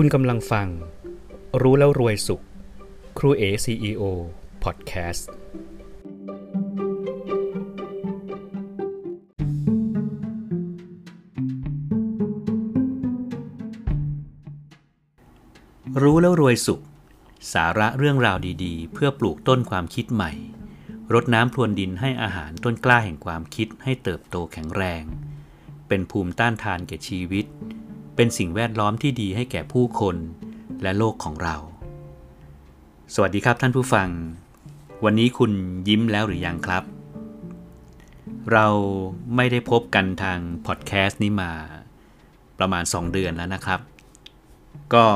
คุณกำลังฟัง รู้แล้วรวยสุข ครูเอ CEO พอดแคสต์รู้แล้วรวยสุข สาระเรื่องราวดีๆ เพื่อปลูกต้นความคิดใหม่ รดน้ำพรวนดินให้อาหารต้นกล้าแห่งความคิดให้เติบโตแข็งแรง เป็นภูมิต้านทานแก่ชีวิต เป็นสิ่งแวดล้อมที่ดีให้แก่ผู้คนและโลกของเรา สวัสดีครับท่านผู้ฟัง วันนี้คุณยิ้มแล้วหรือยังครับ เราไม่ได้พบกันทางพอดแคสต์นี้มาประมาณ 2 เดือนแล้วนะครับ ก็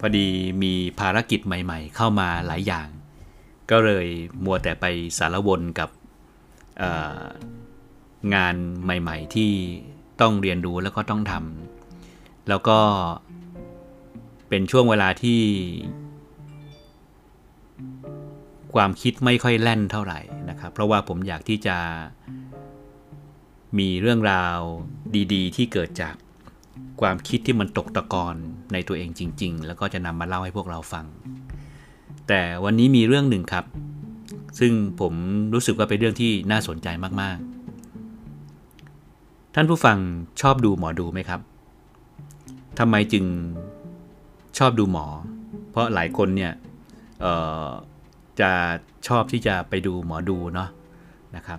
พอดีมีภารกิจใหม่ๆ เข้ามาหลายอย่าง ก็เลยมัวแต่ไปสารวนกับงานใหม่ ๆ ที่ ต้องเรียนรู้แล้วก็ต้องทำแล้วก็เป็นช่วงเวลาที่ ความคิดไม่ค่อยแล่นเท่าไหร่นะครับ เพราะว่าผมอยากที่จะมีเรื่องราวดี ๆ ที่เกิดจากความคิดที่มันตกตะกอนในตัวเองจริง ๆ แล้วก็จะนำมาเล่าให้พวกเราฟัง แต่วันนี้มีเรื่องหนึ่งครับ ซึ่งผมรู้สึกว่าเป็นเรื่องที่น่าสนใจมากๆ ท่านผู้ฟังชอบดูหมอดูไหมครับทำไมจึงชอบดูหมอ เพราะหลายคนเนี่ยจะชอบที่จะไปดูหมอดูเนาะนะครับ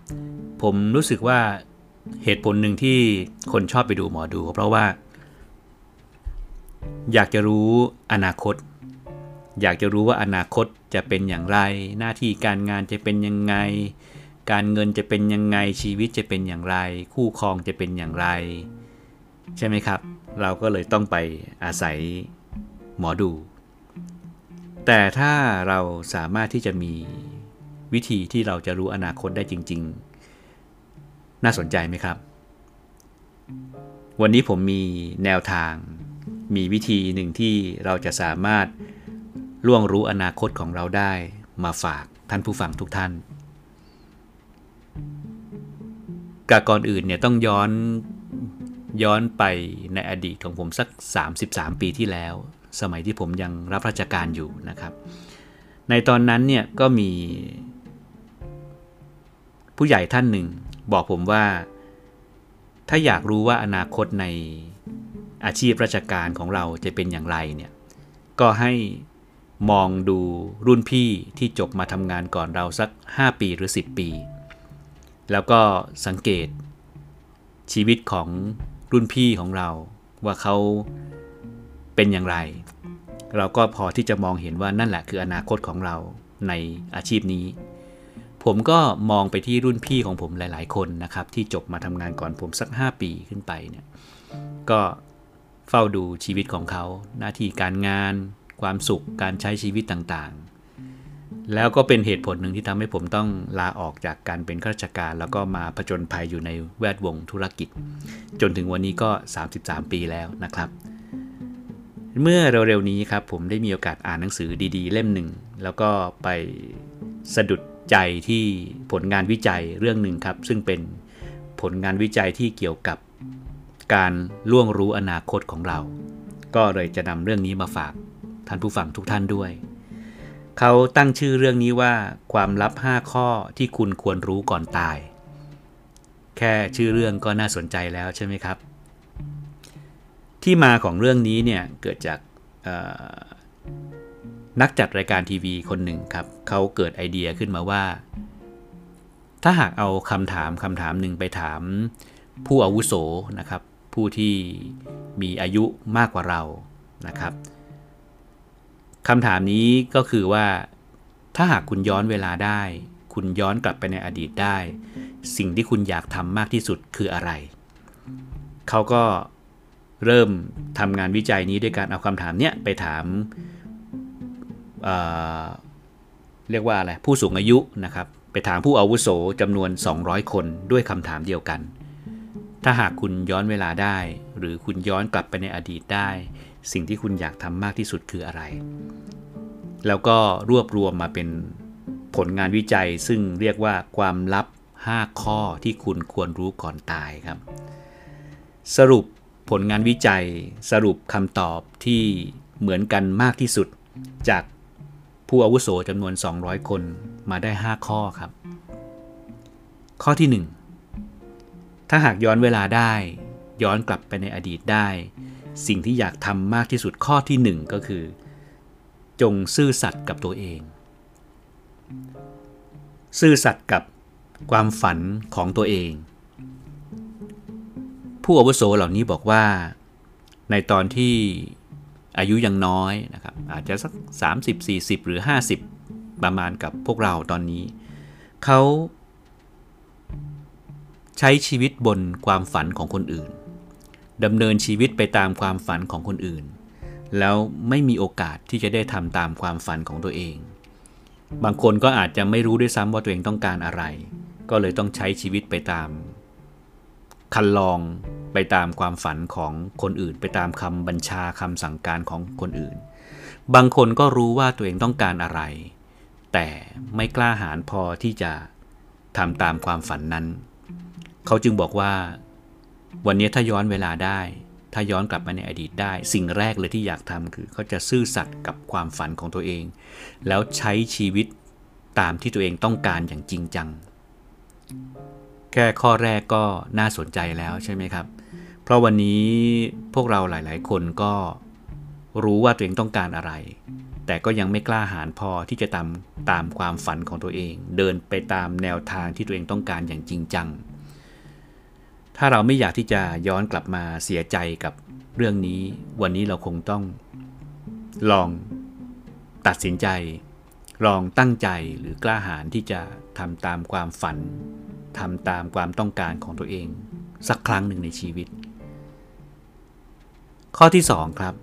ผมรู้สึกว่าเหตุผลหนึ่งที่คนชอบไปดูหมอดู เพราะว่า อยากจะรู้อนาคต อยากจะรู้ว่าอนาคตจะเป็นอย่างไร หน้าที่การงานจะเป็นยังไง การเงินจะเป็นยังไงชีวิตจะเป็นอย่างไร คู่ครองจะเป็นอย่างไร ใช่ไหมครับ เราก็เลยต้องไปอาศัยหมอดู แต่ถ้าเราสามารถที่จะมีวิธีที่เราจะรู้อนาคตได้จริง ๆ น่าสนใจไหมครับ วันนี้ผมมีแนวทาง มีวิธีหนึ่งที่เราจะสามารถล่วงรู้อนาคตของเราได้มาฝากท่านผู้ฟังทุกท่าน กาก่อนอื่นเนี่ยต้องย้อนย้อนไปในอดีตของผมสัก 33 ปีที่แล้ว สมัยที่ผมยังรับราชการอยู่นะครับ ในตอนนั้นเนี่ยก็มี ผู้ใหญ่ท่านหนึ่งบอกผมว่า ถ้าอยากรู้ว่าอนาคตในอาชีพราชการของเราจะเป็นอย่างไรเนี่ยก็ให้มองดูรุ่นพี่ที่จบมาทำงานก่อนเราสัก 5 ปีหรือ 10 ปี แล้วก็สังเกตชีวิตของรุ่นพี่ของเราว่าเขาเป็นอย่างไร เราก็พอที่จะมองเห็นว่านั่นแหละคืออนาคตของเราในอาชีพนี้ ผมก็มองไปที่รุ่นพี่ของผมหลาย ๆ คนนะครับ ที่จบมาทำงานก่อนผมสัก 5 ปีขึ้นไปเนี่ยก็เฝ้าดูชีวิตของเขา หน้าที่การงาน ความสุขการใช้ชีวิตต่างๆ แล้วก็เป็นเหตุผลหนึ่งที่ทำให้ผมต้องลาออกจากการเป็นข้าราชการ แล้วก็มาผจญภัยอยู่ในแวดวงธุรกิจ จนถึงวันนี้ก็ 33 ปีแล้วนะครับ เมื่อเร็วๆนี้ครับผมได้มีโอกาสอ่านหนังสือดีๆ เล่มหนึ่ง แล้วก็ไปสะดุดใจที่ผลงานวิจัยเรื่องหนึ่งครับ ซึ่งเป็นผลงานวิจัยที่เกี่ยวกับการล่วงรู้อนาคตของเรา ก็เลยจะนำเรื่องนี้มาฝากท่านผู้ฟังทุกท่านด้วย เขาตั้งชื่อเรื่องนี้ว่าความลับ 5 ข้อที่คุณควรรู้ก่อนตาย แค่ชื่อเรื่องก็น่าสนใจแล้วใช่ไหมครับ ที่มาของเรื่องนี้เนี่ยเกิดจากนักจัดรายการทีวีคนหนึ่งครับเขาเกิดไอเดียขึ้นมาว่า ถ้าหากเอาคำถามคำถามหนึ่งไปถาม ผู้อาวุโสนะครับ ผู้ที่มีอายุมากกว่าเรานะครับ คำถามนี้ก็คือว่า ถ้าหากคุณย้อนเวลาได้ คุณย้อนกลับไปในอดีตได้ สิ่งที่คุณอยากทำมากที่สุดคืออะไร เขาก็เริ่มทำงานวิจัยนี้ด้วยการเอาคำถามเนี้ยไปถามเเรียกว่าอะไรผู้สูงอายุนะครับ ไปถามผู้อาวุโสจำนวน 200 คนด้วยคำถามเดียวกัน ถ้าหากคุณย้อนเวลาได้ หรือคุณย้อนกลับไปในอดีตได้ สิ่งที่คุณอยากทำมากที่สุดคืออะไร แล้วก็รวบรวมมาเป็นผลงานวิจัย ซึ่งเรียกว่าความลับ 5 ข้อที่คุณควรรู้ก่อนตายครับ สรุปผลงานวิจัย สรุปคำตอบที่เหมือนกันมากที่สุด จากผู้อาวุโสจำนวน 200 คนมาได้ 5 ข้อครับ ข้อที่ 1 ถ้าหากย้อนเวลาได้ ย้อนกลับไปในอดีตได้ สิ่งที่อยากทำมากที่สุดข้อที่1ก็คือ จงซื่อสัตย์กับตัวเอง ซื่อสัตย์กับความฝันของตัวเอง ผู้อาวุโสเหล่านี้บอกว่า ในตอนที่อายุยังน้อยนะครับ อาจจะสัก 30 40 หรือ 50 ประมาณกับพวกเราตอนนี้ เขา ใช้ชีวิตบนความฝันของคนอื่นดำเนินชีวิตไปตามความฝันของคนอื่น แล้วไม่มีโอกาสที่จะได้ทำตามความฝันของตัวเอง บางคนก็อาจจะไม่รู้ด้วยซ้ำว่าตัวเองต้องการอะไร ก็เลยต้องใช้ชีวิตไปตาม คันลองไปตามความฝันของคนอื่น ไปตามคำบัญชาคำสั่งการของคนอื่น บางคนก็รู้ว่าตัวเองต้องการอะไร แต่ไม่กล้าหาญพอที่จะทำตามความฝันนั้น เขาจึงบอกว่า วันนี้ถ้าย้อนเวลาได้ ถ้าย้อนกลับมาในอดีตได้ สิ่งแรกเลยที่อยากทำคือเขาจะซื่อสัตย์กับความฝันของตัวเอง แล้วใช้ชีวิตตามที่ตัวเองต้องการอย่างจริงจัง แค่ข้อแรกก็น่าสนใจแล้วใช่ไหมครับ เพราะวันนี้พวกเราหลาย ๆ คนก็รู้ว่าตัวเองต้องการอะไร แต่ก็ยังไม่กล้าหาญพอที่จะตามตามความฝันของตัวเอง เดินไปตามแนวทางที่ตัวเองต้องการอย่างจริงจัง ถ้าเราไม่อยากที่จะย้อนกลับมาเสียใจกับเรื่องนี้ วันนี้เราคงต้อง ลองตัดสินใจ ลองตั้งใจหรือกล้าหาญที่จะทำตามความฝันทำตามความต้องการของตัวเอง สักครั้งหนึ่งในชีวิต ข้อที่ 2 ครับ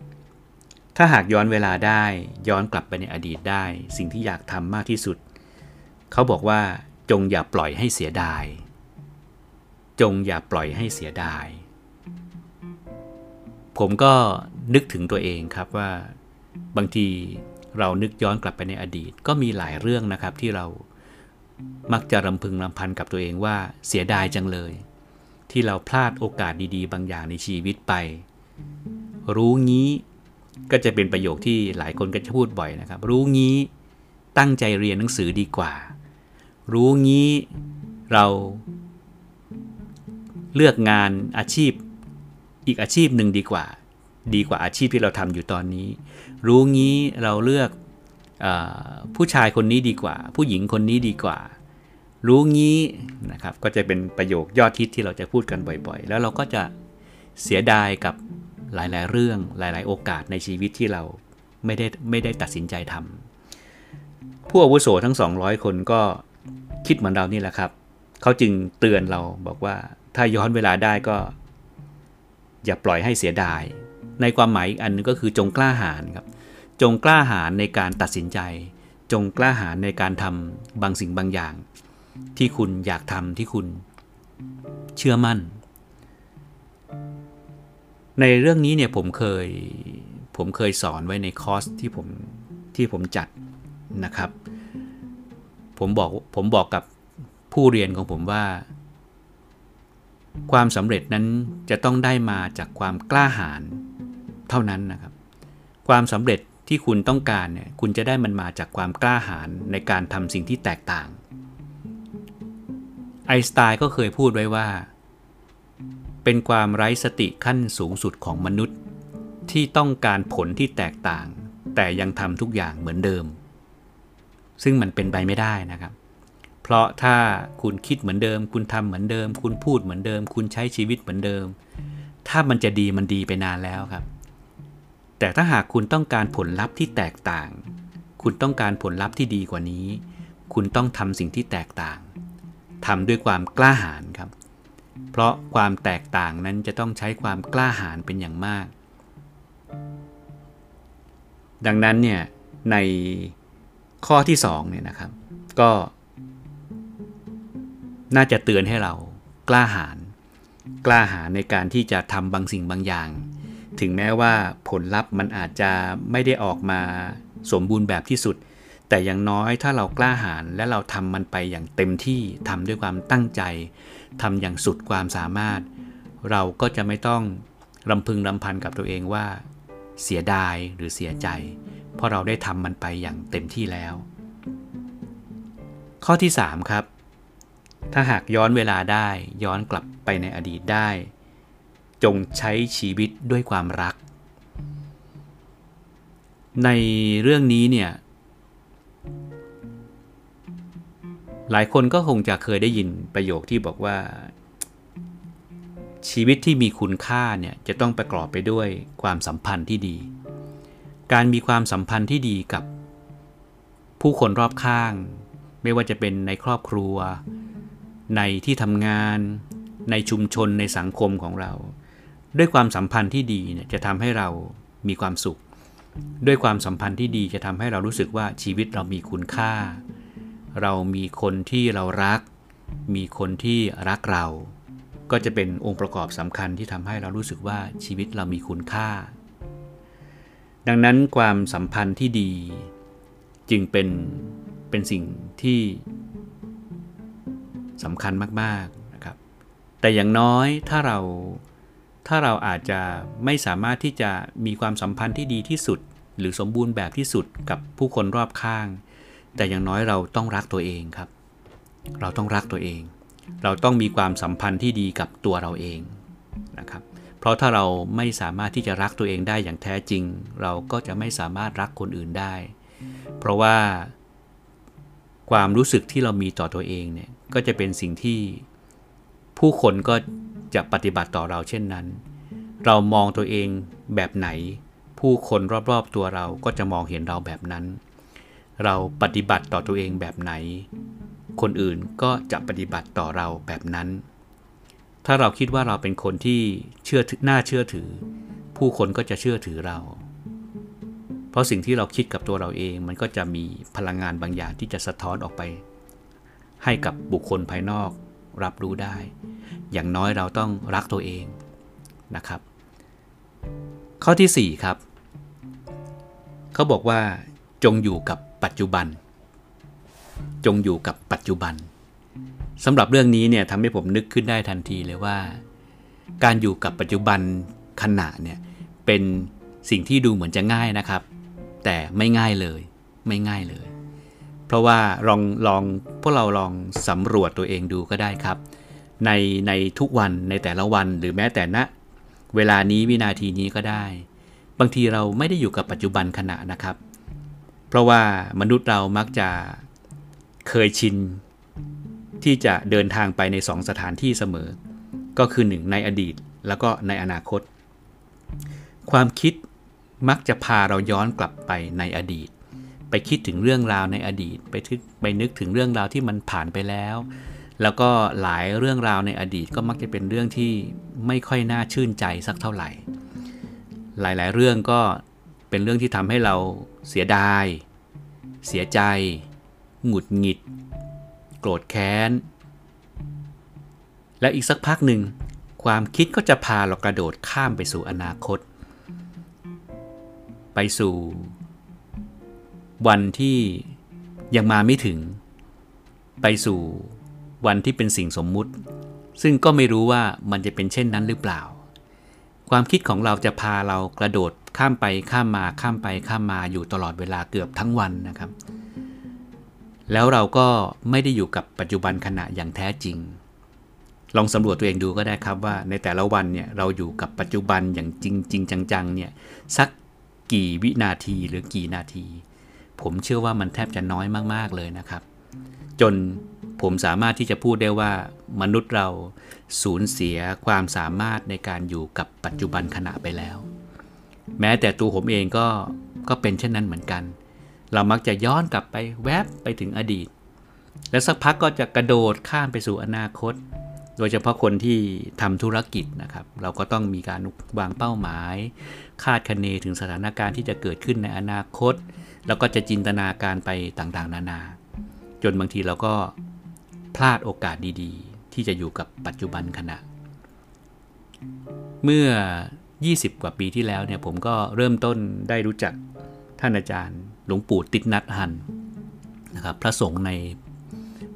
ถ้าหากย้อนเวลาได้ย้อนกลับไปในอดีตได้ สิ่งที่อยากทำมากที่สุด เขาบอกว่าจงอย่าปล่อยให้เสียดาย จงอย่าปล่อยให้เสียดาย ผมก็นึกถึงตัวเองครับว่า บางทีเรานึกย้อนกลับไปในอดีต ก็มีหลายเรื่องนะครับที่เรามักจะรำพึงรำพันกับตัวเองว่าเสียดายจังเลย ที่เราพลาดโอกาสดีๆ บางอย่างในชีวิตไป รู้งี้ก็จะเป็นประโยคที่หลายคนก็จะพูดบ่อยนะครับ รู้งี้ตั้งใจเรียนหนังสือดีกว่า รู้งี้เรา เลือกงานอาชีพ อีกอาชีพหนึ่งดีกว่า ดีกว่าอาชีพที่เราทำอยู่ตอนนี้ รู้งี้เราเลือกอผู้ชายคนนี้ดีกว่า ผู้หญิงคนนี้ดีกว่า รู้งี้นะครับก็จะเป็นประโยคยอดฮิตที่เราจะพูดกันบ่อยๆ แล้วเราก็จะเสียดายกับหลายๆ เรื่องหลาย ๆ โอกาสในชีวิตที่เราไม่ได้ไม่ได้ตัดสินใจทำผู้อาวุโสทั้ง 200 คนก็คิดเหมือนเรานี่แหละครับ เขาจึงเตือนเราบอกว่า ถ้าย้อนเวลาได้ก็ อย่าปล่อยให้เสียดาย ในความหมายอีกอันนึงก็คือจงกล้าหาญครับ จงกล้าหาญในการตัดสินใจ จงกล้าหาญในการทำบางสิ่งบางอย่าง ที่คุณอยากทำที่คุณเชื่อมั่น ในเรื่องนี้เนี่ยผมเคยผมเคยสอนไว้ในคอร์สที่ผมที่ผมจัดนะครับ ผมบอกผมบอกกับผู้เรียนของผมว่า ความสำเร็จนั้นจะต้องได้มาจากความกล้าหาญเท่านั้นนะครับ ความสำเร็จที่คุณต้องการเนี่ยคุณจะได้มันมาจากความกล้าหาญในการทำสิ่งที่แตกต่าง ไอน์สไตน์ก็เคยพูดไว้ว่า เป็นความไร้สติขั้นสูงสุดของมนุษย์ ที่ต้องการผลที่แตกต่าง แต่ยังทำทุกอย่างเหมือนเดิม ซึ่งมันเป็นไปไม่ได้นะครับ เพราะถ้าคุณคิดเหมือนเดิม คุณทำเหมือนเดิม คุณพูดเหมือนเดิม คุณใช้ชีวิตเหมือนเดิม ถ้ามันจะดีมันดีไปนานแล้วครับ แต่ถ้าหากคุณต้องการผลลัพธ์ที่แตกต่าง คุณต้องการผลลัพธ์ที่ดีกว่านี้ คุณต้องทำสิ่งที่แตกต่างทำด้วยความกล้าหาญครับ เพราะความแตกต่างนั้นจะต้องใช้ความกล้าหาญเป็นอย่างมาก ดังนั้นเนี่ยในข้อที่2เนี่ยนะครับ ก็ น่าจะเตือนให้เรากล้าหาญกล้าหาญในการที่จะทำบางสิ่งบางอย่าง ถึงแม้ว่าผลลัพธ์มันอาจจะไม่ได้ออกมาสมบูรณ์แบบที่สุด แต่อย่างน้อยถ้าเรากล้าหาญและเราทำมันไปอย่างเต็มที่ทำด้วยความตั้งใจทำอย่างสุดความสามารถ เราก็จะไม่ต้องรำพึงรำพันกับตัวเองว่า เสียดายหรือเสียใจ เพราะเราได้ทำมันไปอย่างเต็มที่แล้ว ข้อที่ 3 ครับ ถ้าหากย้อนเวลาได้ย้อนกลับไปในอดีตได้ จงใช้ชีวิตด้วยความรัก ในเรื่องนี้เนี่ย หลายคนก็คงจะเคยได้ยินประโยคที่บอกว่า ชีวิตที่มีคุณค่าเนี่ยจะต้องประกอบไปด้วยความสัมพันธ์ที่ดี การมีความสัมพันธ์ที่ดีกับผู้คนรอบข้าง ไม่ว่าจะเป็นในครอบครัว ในที่ทำงาน ในชุมชนในสังคมของเรา ด้วยความสัมพันธ์ที่ดีเนี่ยจะทำให้เรามีความสุข ด้วยความสัมพันธ์ที่ดีจะทำให้เรารู้สึกว่าชีวิตเรามีคุณค่า เรามีคนที่เรารัก มีคนที่รักเรา ก็จะเป็นองค์ประกอบสำคัญที่ทำให้เรารู้สึกว่าชีวิตเรามีคุณค่า ดังนั้นความสัมพันธ์ที่ดีจึงเป็นเป็นสิ่งที่ สำคัญมากๆนะครับ แต่อย่างน้อยถ้าเราถ้าเราอาจจะไม่สามารถที่จะมีความสัมพันธ์ที่ดีที่สุด หรือสมบูรณ์แบบที่สุดกับผู้คนรอบข้าง แต่อย่างน้อยเราต้องรักตัวเองครับ เราต้องรักตัวเอง เราต้องมีความสัมพันธ์ที่ดีกับตัวเราเองนะครับ เพราะถ้าเราไม่สามารถที่จะรักตัวเองได้อย่างแท้จริง เราก็จะไม่สามารถรักคนอื่นได้ เพราะว่าความรู้สึกที่เรามีต่อตัวเองเนี่ย ก็จะเป็นสิ่งที่ผู้คนก็จะปฏิบัติต่อเราเช่นนั้น เรามองตัวเองแบบไหน ผู้คนรอบๆตัวเราก็จะมองเห็นเราแบบนั้น เราปฏิบัติต่อตัวเองแบบไหน คนอื่นก็จะปฏิบัติต่อเราแบบนั้น ถ้าเราคิดว่าเราเป็นคนที่เชื่อน่าเชื่อถือ ผู้คนก็จะเชื่อถือเรา เพราะสิ่งที่เราคิดกับตัวเราเองมันก็จะมีพลังงานบางอย่างที่จะสะท้อนออกไป ให้กับบุคคลภายนอกรับรู้ได้ อย่างน้อยเราต้องรักตัวเองนะครับ ข้อที่ 4 ครับ เขาบอกว่า จงอยู่กับปัจจุบัน จงอยู่กับปัจจุบันสำหรับเรื่องนี้เนี่ยทำให้ผมนึกขึ้นได้ทันทีเลยว่า การอยู่กับปัจจุบันขณะเนี่ยเป็นสิ่งที่ดูเหมือนจะง่ายนะครับ แต่ไม่ง่ายเลย ไม่ง่ายเลย เพราะว่าลองลองพวกเราลองสำรวจตัวเองดูก็ได้ครับ ในในทุกวันในแต่ละวันหรือแม้แต่ณนะเวลานี้วินาทีนี้ก็ได้ บางทีเราไม่ได้อยู่กับปัจจุบันขณะนะครับ เพราะว่ามนุษย์เรามักจะเคยชินที่จะเดินทางไปในสองสถานที่เสมอ ก็คือหนึ่งในอดีตแล้วก็ในอนาคต ความคิดมักจะพาเราย้อนกลับไปในอดีต ไปคิดถึงเรื่องราวในอดีต ไปทึกไปนึกถึงเรื่องราวที่มันผ่านไปแล้ว แล้วก็หลายเรื่องราวในอดีตก็มักจะเป็นเรื่องที่ไม่ค่อยน่าชื่นใจสักเท่าไหร่ หลายๆ เรื่องก็เป็นเรื่องที่ทำให้เราเสียดาย เสียใจ หงุดหงิด โกรธแค้น และอีกสักพักหนึ่งความคิดก็จะพาเรากระโดดข้ามไปสู่อนาคต ไปสู่ วันที่ยังมาไม่ถึง ไปสู่วันที่เป็นสิ่งสมมุติ ซึ่งก็ไม่รู้ว่ามันจะเป็นเช่นนั้นหรือเปล่า ความคิดของเราจะพาเรากระโดดข้ามไปข้ามมาข้ามไปข้ามมาอยู่ตลอดเวลาเกือบทั้งวันนะครับ แล้วเราก็ไม่ได้อยู่กับปัจจุบันขณะอย่างแท้จริง ลองสำรวจตัวเองดูก็ได้ครับว่าในแต่ละวันเนี่ยเราอยู่กับปัจจุบันอย่างจริงจริงจังๆเนี่ยสักกี่วินาทีหรือกี่นาที ผมเชื่อว่ามันแทบจะน้อยมาก ๆ เลยนะครับ จนผมสามารถที่จะพูดได้ว่ามนุษย์เราสูญเสียความสามารถในการอยู่กับปัจจุบันขณะไปแล้ว แม้แต่ตัวผมเองก็ก็เป็นเช่นนั้นเหมือนกัน เรามักจะย้อนกลับไปแวบไปถึงอดีต แล้วสักพักก็จะกระโดดข้ามไปสู่อนาคต โดยเฉพาะคนที่ทำธุรกิจนะครับ เราก็ต้องมีการวางเป้าหมาย คาดคะเนถึงสถานการณ์ที่จะเกิดขึ้นในอนาคต แล้วก็จะจินตนาการไปต่างๆ นานา จนบางทีเราก็พลาดโอกาสดีๆ ที่จะอยู่กับปัจจุบันขณะ เมื่อ 20 กว่าปีที่แล้วเนี่ยผมก็เริ่มต้นได้รู้จักท่านอาจารย์ หลวงปู่ติดนัดหันนะครับพระสงฆ์ใน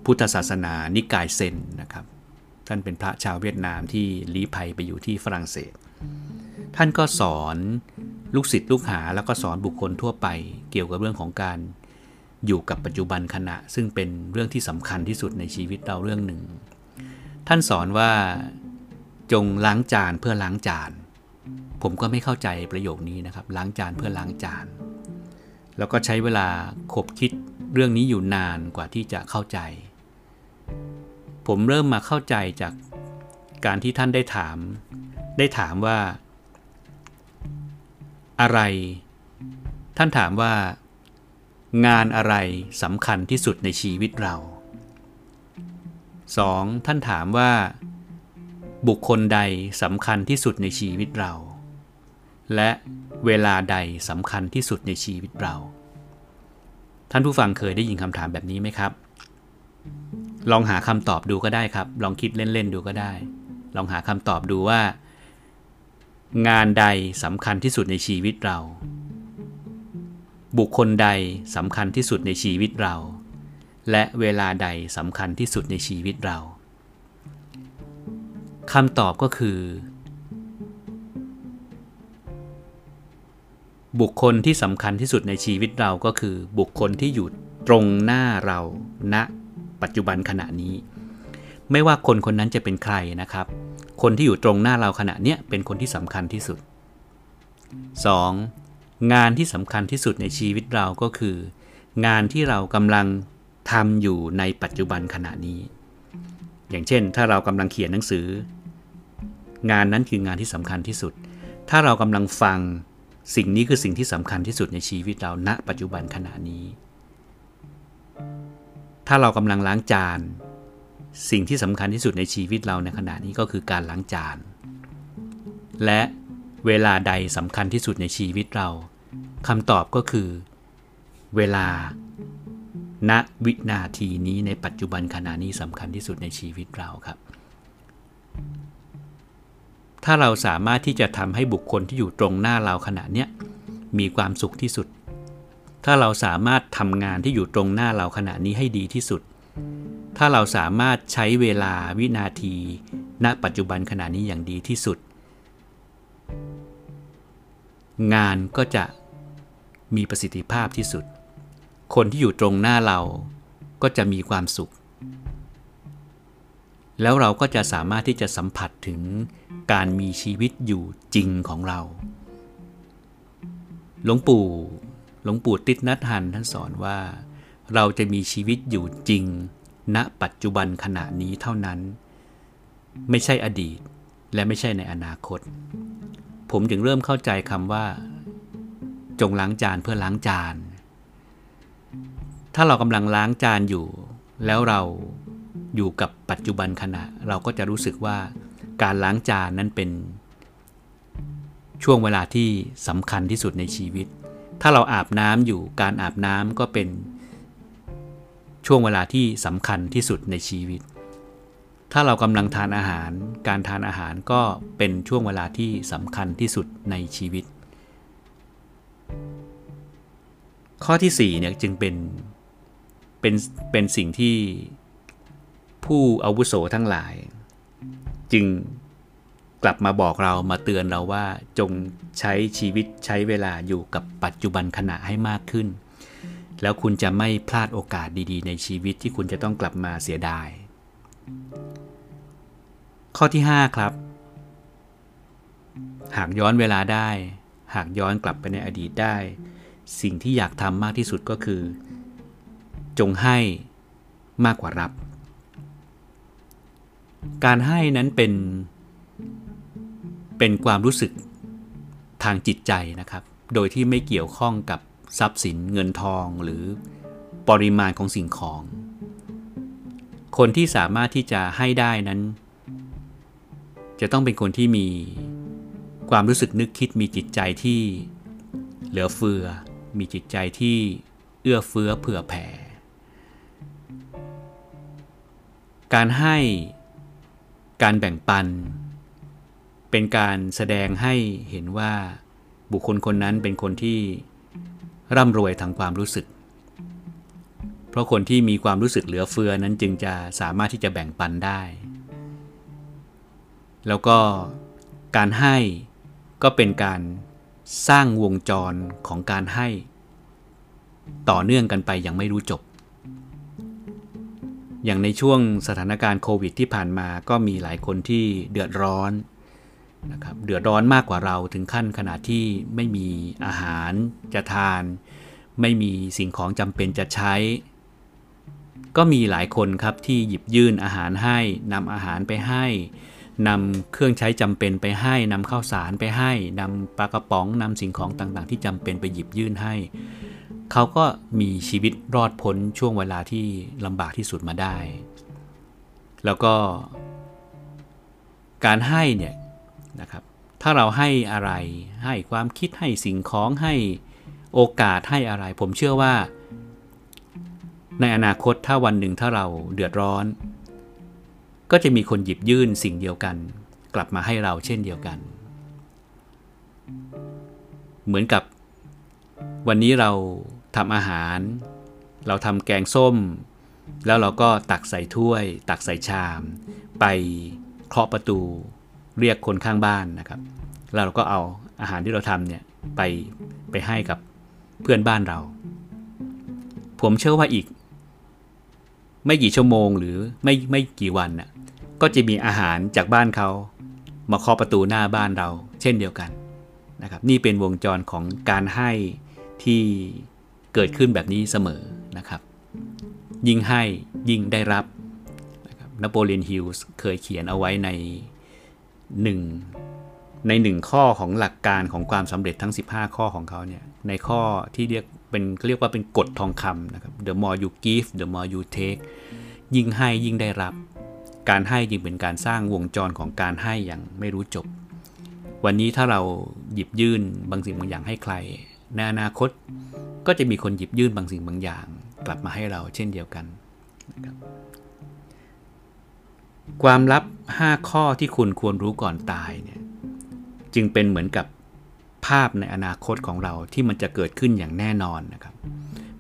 พุทธศาสนานิกายเซนนะครับ ท่านเป็นพระชาวเวียดนามที่ลี้ภัยไปอยู่ที่ฝรั่งเศส ท่านก็สอน ลูกศิษย์ลูกหาแล้วก็สอนบุคคลทั่วไป เกี่ยวกับเรื่องของการอยู่กับปัจจุบันขณะ ซึ่งเป็นเรื่องที่สำคัญที่สุดในชีวิตเราเรื่องหนึ่ง ท่านสอนว่าจงล้างจานเพื่อล้างจาน ผมก็ไม่เข้าใจประโยคนี้นะครับ ล้างจานเพื่อล้างจาน แล้วก็ใช้เวลาคบคิดเรื่องนี้อยู่นานกว่าที่จะเข้าใจ ผมเริ่มมาเข้าใจจากการที่ท่านได้ถาม ได้ถามว่า อะไร ท่านถามว่า งานอะไรสำคัญที่สุดในชีวิตเรา 2. ท่านถามว่า บุคคลใดสำคัญที่สุดในชีวิตเรา และเวลาใดสำคัญที่สุดในชีวิตเรา ท่านผู้ฟังเคยได้ยินคำถามแบบนี้ไหมครับ ลองหาคำตอบดูก็ได้ครับ ลองคิดเล่นๆดูก็ได้ ลองหาคำตอบดูว่า งานใดสำคัญที่สุดในชีวิตเรา บุคคลใดสำคัญที่สุดในชีวิตเรา และเวลาใดสำคัญที่สุดในชีวิตเราคำตอบก็คือ บุคคลที่สำคัญที่สุดในชีวิตเราก็คือ บุคคลที่อยู่ตรงหน้าเราณนะปัจจุบันขณะนี้ ไม่ว่าคนคนนั้นจะเป็นใครนะครับ คนที่อยู่ตรงหน้าเราขณะเนี้ยเป็นคนที่สำคัญที่สุด 2. งานที่สำคัญที่สุดในชีวิตเราก็คือ งานที่เรากำลังทำอยู่ในปัจจุบันขณะนี้ อย่างเช่น ถ้าเรากำลังเขียนหนังสือ งานนั้นคืองานที่สำคัญที่สุด ถ้าเรากำลังฟังสิ่งนี้คือสิ่งที่สำคัญที่สุดในชีวิตเราณ ปัจจุบันขณะนี้ ถ้าเรากำลังล้างจาน สิ่งที่สำคัญที่สุดในชีวิตเราในขณะนี้ก็คือการล้างจาน และเวลาใดสำคัญที่สุดในชีวิตเราคำตอบก็คือ เวลา ณวินาทีนี้ในปัจจุบันขณะนี้สำคัญที่สุดในชีวิตเราครับ ถ้าเราสามารถที่จะทำให้บุคคลที่อยู่ตรงหน้าเราขณะเนี้ยมีความสุขที่สุด ถ้าเราสามารถทำงานที่อยู่ตรงหน้าเราขณะนี้ให้ดีที่สุด ถ้าเราสามารถใช้เวลาวินาที ณปัจจุบันขณะนี้อย่างดีที่สุด งานก็จะมีประสิทธิภาพที่สุด คนที่อยู่ตรงหน้าเราก็จะมีความสุข แล้วเราก็จะสามารถที่จะสัมผัสถึงการมีชีวิตอยู่จริงของเรา หลวงปู่ หลวงปู่ติดนัทหันท่านสอนว่า เราจะมีชีวิตอยู่จริง ณปัจจุบันขณะนี้เท่านั้น ไม่ใช่อดีตและไม่ใช่ในอนาคต ผมจึงเริ่มเข้าใจคำว่า จงล้างจานเพื่อล้างจาน ถ้าเรากำลังล้างจานอยู่ แล้วเราอยู่กับปัจจุบันขณะ เราก็จะรู้สึกว่าการล้างจานนั้นเป็น ช่วงเวลาที่สำคัญที่สุดในชีวิต ถ้าเราอาบน้ำอยู่ การอาบน้ำก็เป็น ช่วงเวลาที่สำคัญที่สุดในชีวิต ถ้าเรากำลังทานอาหาร การทานอาหารก็เป็นช่วงเวลาที่สำคัญที่สุดในชีวิต ข้อที่4เนี่ยจึงเป็นเป็นเป็นสิ่งที่ผู้อาวุโสทั้งหลาย จึงกลับมาบอกเรามาเตือนเราว่าจงใช้ชีวิตใช้เวลาอยู่กับปัจจุบันขณะให้มากขึ้น แล้วคุณจะไม่พลาดโอกาสดีๆ ในชีวิตที่คุณจะต้องกลับมาเสียดาย ข้อที่ 5 ครับ หากย้อนเวลาได้ หากย้อนกลับไปในอดีตได้ สิ่งที่อยากทำมากที่สุดก็คือ จงให้มากกว่ารับ การให้นั้นเป็น เป็นความรู้สึกทางจิตใจนะครับ โดยที่ไม่เกี่ยวข้องกับ ทรัพย์สินเงินทองหรือปริมาณของสิ่งของ คนที่สามารถที่จะให้ได้นั้น จะต้องเป็นคนที่มีความรู้สึกนึกคิดมีจิตใจที่เหลือเฟือ มีจิตใจที่เอื้อเฟื้อเผื่อแผ่ การให้การแบ่งปัน เป็นการแสดงให้เห็นว่าบุคคลคนนั้นเป็นคนที่ ร่ำรวยทางความรู้สึก เพราะคนที่มีความรู้สึกเหลือเฟือนั้นจึงจะสามารถที่จะแบ่งปันได้ แล้วก็การให้ก็เป็นการสร้างวงจรของการให้ ต่อเนื่องกันไปอย่างไม่รู้จบ อย่างในช่วงสถานการณ์โควิดที่ผ่านมาก็มีหลายคนที่เดือดร้อน นะครับเดือดร้อนมากกว่าเราถึงขั้นขนาดที่ไม่มีอาหารจะทาน ไม่มีสิ่งของจำเป็นจะใช้ ก็มีหลายคนครับที่หยิบยื่นอาหารให้นำอาหารไปให้นำเครื่องใช้จำเป็นไปให้นำข้าวสารไปให้นำปลากระป๋องนำสิ่งของต่างๆ ที่จำเป็นไปหยิบยื่นให้ เขาก็มีชีวิตรอดพ้นช่วงเวลาที่ลำบากที่สุดมาได้ แล้วก็ การให้เนี่ย นะครับ ถ้าเราให้อะไร ให้ความคิดให้สิ่งของให้โอกาสให้อะไร ผมเชื่อว่า ในอนาคตถ้าวันหนึ่งถ้าเราเดือดร้อน ก็จะมีคนหยิบยื่นสิ่งเดียวกัน กลับมาให้เราเช่นเดียวกัน เหมือนกับวันนี้เราทำอาหาร เราทำแกงส้ม แล้วเราก็ตักใส่ถ้วย ตักใส่ชาม ไปเคาะประตู เรียกคนข้างบ้านนะครับแล้วเราก็เอาอาหารที่เราทำเนี่ยไปไปให้กับเพื่อนบ้านเรา ผมเชื่อว่าอีก ไม่กี่ชั่วโมงหรือไม่ไม่กี่วันน่ะก็จะมีอาหารจากบ้านเขา มาเคาะประตูหน้าบ้านเรา เช่นเดียวกันนะครับ นี่เป็นวงจรของการให้ที่เกิดขึ้นแบบนี้เสมอนะครับ ยิ่งให้ยิ่งได้รับนะครับนโปเลียนฮิลส์เคยเขียนเอาไว้ใน หนึ่งในหนึ่งข้อของหลักการของความสำเร็จทั้ง 15 ข้อของเขาเนี่ยในข้อที่เรียกเป็นเรียกว่าเป็นกฎทองคำนะครับ the more you give the more you take ยิ่งให้ยิ่งได้รับ การให้ยิ่งเป็นการสร้างวงจรของการให้อย่างไม่รู้จบ วันนี้ถ้าเราหยิบยื่นบางสิ่งบางอย่างให้ใครในอนาคตก็จะมีคนหยิบยื่นบางสิ่งบางอย่าง กลับมาให้เราเช่นเดียวกันนะครับ ความลับ 5 ข้อที่คุณควรรู้ก่อนตายเนี่ยจึงเป็นเหมือนกับภาพในอนาคตของเราที่มันจะเกิดขึ้นอย่างแน่นอนนะครับ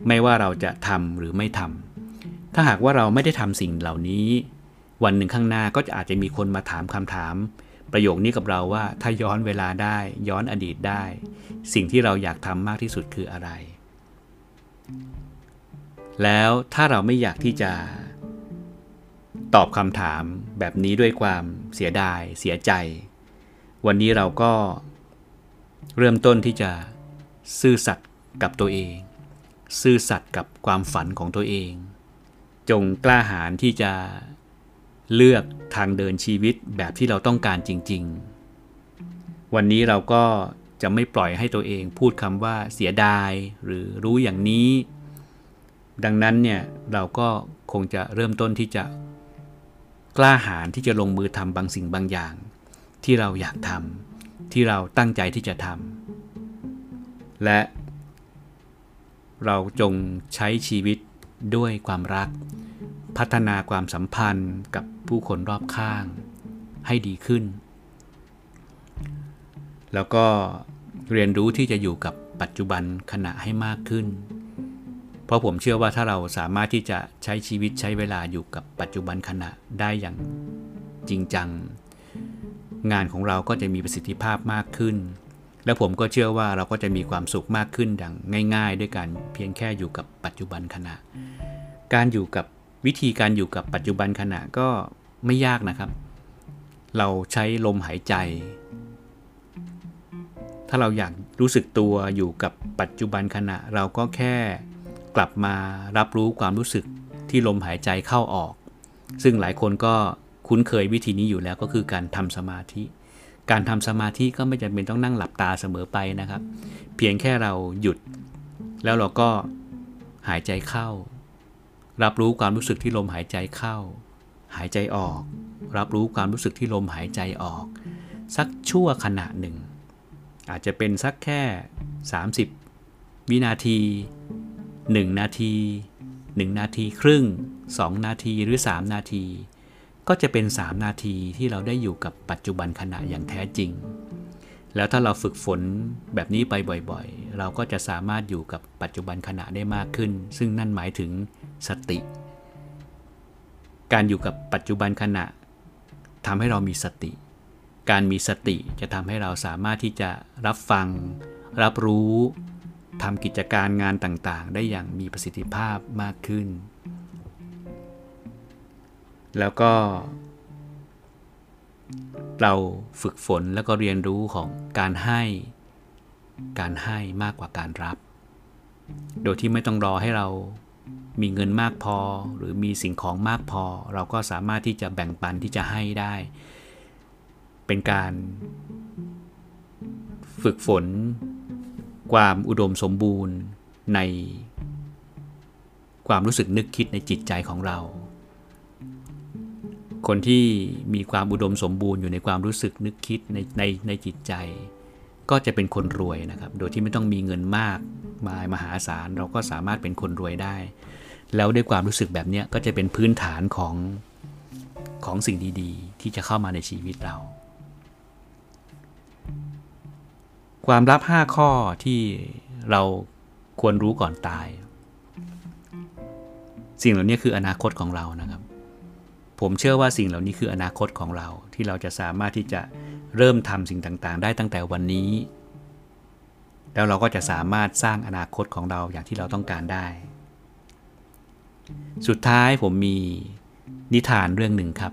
ไม่ว่าเราจะทำหรือไม่ทำถ้าหากว่าเราไม่ได้ทำสิ่งเหล่านี้ วันหนึ่งข้างหน้าก็จะอาจจะมีคนมาถามคำถาม ประโยคนี้กับเราว่าถ้าย้อนเวลาได้ย้อนอดีตได้ สิ่งที่เราอยากทำมากที่สุดคืออะไร แล้วถ้าเราไม่อยากที่จะ ตอบคำถามแบบนี้ด้วยความเสียดาย เสียใจ วันนี้เราก็เริ่มต้นที่จะซื่อสัตย์กับตัวเอง ซื่อสัตย์กับความฝันของตัวเอง จงกล้าหาญที่จะเลือกทางเดินชีวิตแบบที่เราต้องการจริง ๆ วันนี้เราก็จะไม่ปล่อยให้ตัวเองพูดคำว่าเสียดายหรือรู้อย่างนี้ ดังนั้นเนี่ยเราก็คงจะเริ่มต้นที่จะ กล้าหาญที่จะลงมือทำบางสิ่งบางอย่าง ที่เราอยากทำที่เราตั้งใจที่จะทำและ เราจงใช้ชีวิตด้วยความรัก พัฒนาความสัมพันธ์กับผู้คนรอบข้าง ให้ดีขึ้น แล้วก็เรียนรู้ที่จะอยู่กับปัจจุบันขณะให้มากขึ้น เพราะผมเชื่อว่าถ้าเราสามารถที่จะใช้ชีวิตใช้เวลาอยู่กับปัจจุบันขณะได้อย่างจริงจัง งานของเราก็จะมีประสิทธิภาพมากขึ้น และผมก็เชื่อว่าเราก็จะมีความสุขมากขึ้นดังง่าย ๆ ด้วยการเพียงแค่อยู่กับปัจจุบันขณะ การอยู่กับวิธีการอยู่กับปัจจุบันขณะก็ไม่ยากนะครับ เราใช้ลมหายใจ ถ้าเราอยากรู้สึกตัวอยู่กับปัจจุบันขณะ เราก็แค่ กลับมารับรู้ความรู้สึกที่ลมหายใจเข้าออก ซึ่งหลายคนก็คุ้นเคยวิธีนี้อยู่แล้วก็คือการทำสมาธิ การทำสมาธิก็ไม่จำเป็นต้องนั่งหลับตาเสมอไปนะครับ เพียงแค่เราหยุด แล้วเราก็หายใจเข้า รับรู้ความรู้สึกที่ลมหายใจเข้า หายใจออก รับรู้ความรู้สึกที่ลมหายใจออก สักชั่วขณะหนึ่ง อาจจะเป็นสักแค่ 30 วินาที 1 นาที 1 นาทีครึ่ง 2 นาทีหรือ 3 นาที ก็จะเป็น 3 นาทีที่เราได้อยู่กับปัจจุบันขณะอย่างแท้จริง แล้วถ้าเราฝึกฝนแบบนี้ไปบ่อยๆ เราก็จะสามารถอยู่กับปัจจุบันขณะได้มากขึ้น ซึ่งนั่นหมายถึงสติ การอยู่กับปัจจุบันขณะทำให้เรามีสติ การมีสติจะทำให้เราสามารถที่จะรับฟัง รับรู้ ทำกิจการงานต่างๆ ได้อย่างมีประสิทธิภาพมากขึ้น แล้วก็ เราฝึกฝนแล้วก็เรียนรู้ของการให้ การให้มากกว่าการรับ โดยที่ไม่ต้องรอให้เรามีเงินมากพอหรือมีสิ่งของมากพอ เราก็สามารถที่จะแบ่งปันที่จะให้ได้ เป็นการ ฝึกฝน ความอุดมสมบูรณ์ในความรู้สึกนึกคิดในจิตใจของเรา คนที่มีความอุดมสมบูรณ์อยู่ในความรู้สึกนึกคิดในในในจิตใจ ก็จะเป็นคนรวยนะครับ โดยที่ไม่ต้องมีเงินมากมายมหาศาลเราก็สามารถเป็นคนรวยได้ แล้วด้วยความรู้สึกแบบนี้ก็จะเป็นพื้นฐานของของสิ่งดี ๆ ที่จะเข้ามาในชีวิตเรา ความลับ 5 ข้อที่เราควรรู้ก่อนตาย สิ่งเหล่านี้คืออนาคตของเรานะครับ ผมเชื่อว่าสิ่งเหล่านี้คืออนาคตของเราที่เราจะสามารถที่จะเริ่มทำสิ่งต่างๆ ได้ตั้งแต่วันนี้ แล้วเราก็จะสามารถสร้างอนาคตของเราอย่างที่เราต้องการได้ สุดท้ายผมมีนิทานเรื่องหนึ่งครับ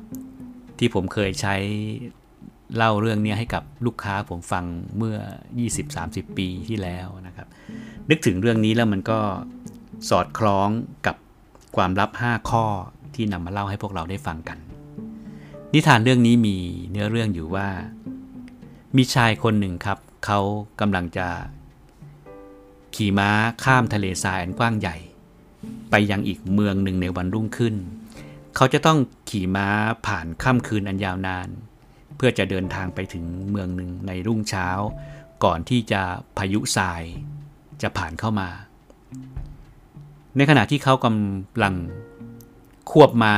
ที่ผมเคยใช้ เล่าเรื่องนี้ให้กับลูกค้าผมฟังเมื่อ 20-30 ปีที่แล้วนะครับ นึกถึงเรื่องนี้แล้วมันก็สอดคล้องกับความลับ 5 ข้อที่นำมาเล่าให้พวกเราได้ฟังกัน นิทานเรื่องนี้มีเนื้อเรื่องอยู่ว่า มีชายคนหนึ่งครับ เขากำลังจะ ขี่ม้าข้ามทะเลทรายอันกว้างใหญ่ ไปยังอีกเมืองหนึ่งในวันรุ่งขึ้น เขาจะต้องขี่ม้าผ่านค่ำคืนอันยาวนาน พื่อจะเดินทางไปถึงเมืองหนึ่งในรุ่งเช้า ก่อนที่จะพายุทราย จะผ่านเข้ามา ในขณะที่เขากำลังควบม้า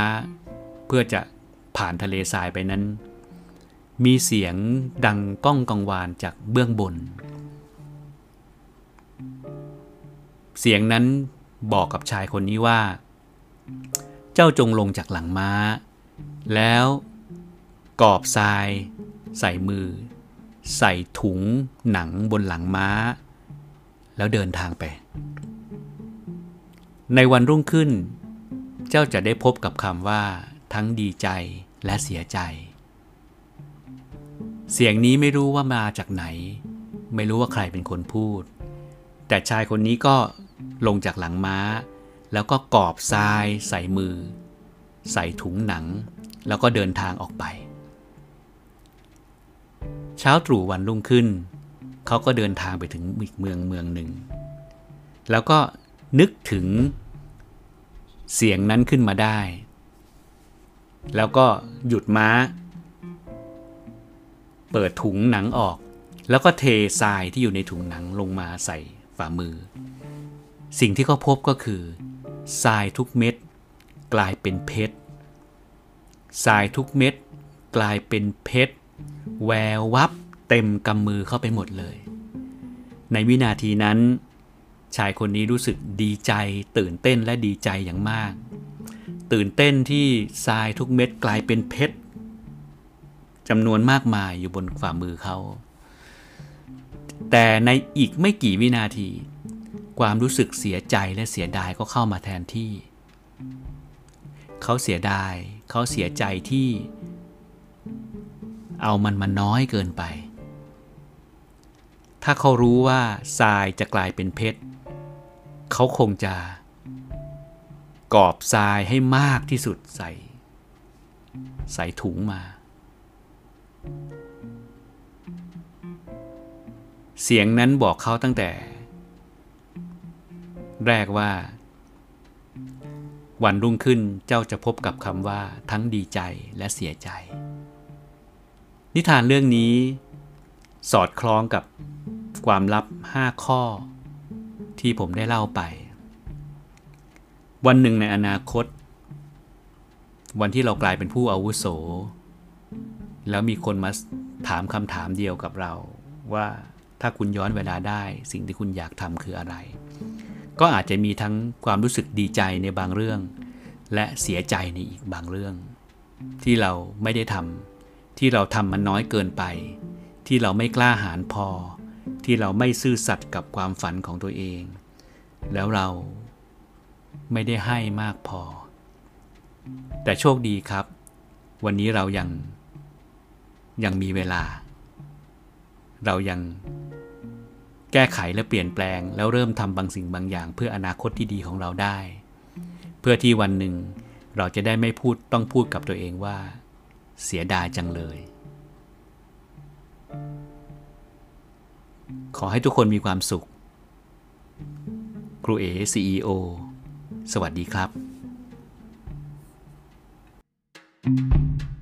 เพื่อจะผ่านทะเลทรายไปนั้น มีเสียงดังก้องกังวานจากเบื้องบน เสียงนั้นบอกกับชายคนนี้ว่า เจ้าจงลงจากหลังม้า แล้ว กอบทราย ใส่มือ ใส่ถุงหนังบนหลังม้า แล้วเดินทางไป ในวันรุ่งขึ้น เจ้าจะได้พบกับคำว่า ทั้งดีใจและเสียใจ เสียงนี้ไม่รู้ว่ามาจากไหน ไม่รู้ว่าใครเป็นคนพูด แต่ชายคนนี้ก็ลงจากหลังม้า แล้วก็กอบทราย ใส่มือ ใส่ถุงหนัง แล้วก็เดินทางออกไป เช้าตรู่วันรุ่งขึ้น เขาก็เดินทางไปถึงอีกเมืองเมืองหนึ่ง แล้วก็นึกถึงเสียงนั้นขึ้นมาได้ แล้วก็หยุดม้า เปิดถุงหนังออก แล้วก็เททรายที่อยู่ในถุงหนังลงมาใส่ฝ่ามือ สิ่งที่เขาพบก็คือทรายทุกเม็ด กลายเป็นเพชรทรายทุกเม็ด กลายเป็นเพชร แวววับเต็มกำมือเข้าไปหมดเลย ในวินาทีนั้น ชายคนนี้รู้สึกดีใจ ตื่นเต้นและดีใจอย่างมาก ตื่นเต้นที่ทรายทุกเม็ดกลายเป็นเพชรจำนวนมากมายอยู่บนฝ่ามือเขา แต่ในอีกไม่กี่วินาที ความรู้สึกเสียใจและเสียดายก็เข้ามาแทนที่ เขาเสียดาย เขาเสียใจที่ เอามันมาน้อยเกินไป ถ้าเขารู้ว่าทรายจะกลายเป็นเพชร เขาคงจะ กอบทรายให้มากที่สุดใส่ ใส่ถุงมา เสียงนั้นบอกเขาตั้งแต่ แรกว่าวันรุ่งขึ้นเจ้าจะพบกับคำว่าทั้งดีใจและเสียใจ นิทานเรื่องนี้ สอดคล้องกับความลับ 5 ข้อ ที่ผมได้เล่าไป วันหนึ่งในอนาคต วันที่เรากลายเป็นผู้อาวุโส แล้วมีคนมาถามคำถามเดียวกับเราว่าถ้าคุณย้อนเวลาได้สิ่งที่คุณอยากทำคืออะไร ก็อาจจะมีทั้งความรู้สึกดีใจในบางเรื่อง และเสียใจในอีกบางเรื่อง ที่เราไม่ได้ทำ ที่เราทำมันน้อยเกินไป ที่เราไม่กล้าหาญพอ ที่เราไม่ซื่อสัตย์กับความฝันของตัวเอง แล้วเราไม่ได้ให้มากพอ แต่โชคดีครับ วันนี้เรายัง ยังมีเวลา เรายังแก้ไขและเปลี่ยนแปลง แล้วเริ่มทำบางสิ่งบางอย่าง เพื่ออนาคตที่ดีของเราได้ เพื่อที่วันหนึ่งเราจะได้ไม่พูดต้องพูดกับตัวเองว่า เสียดายจังเลย ขอให้ทุกคนมีความสุข ครูเอซีอสวัสดีครับ thank you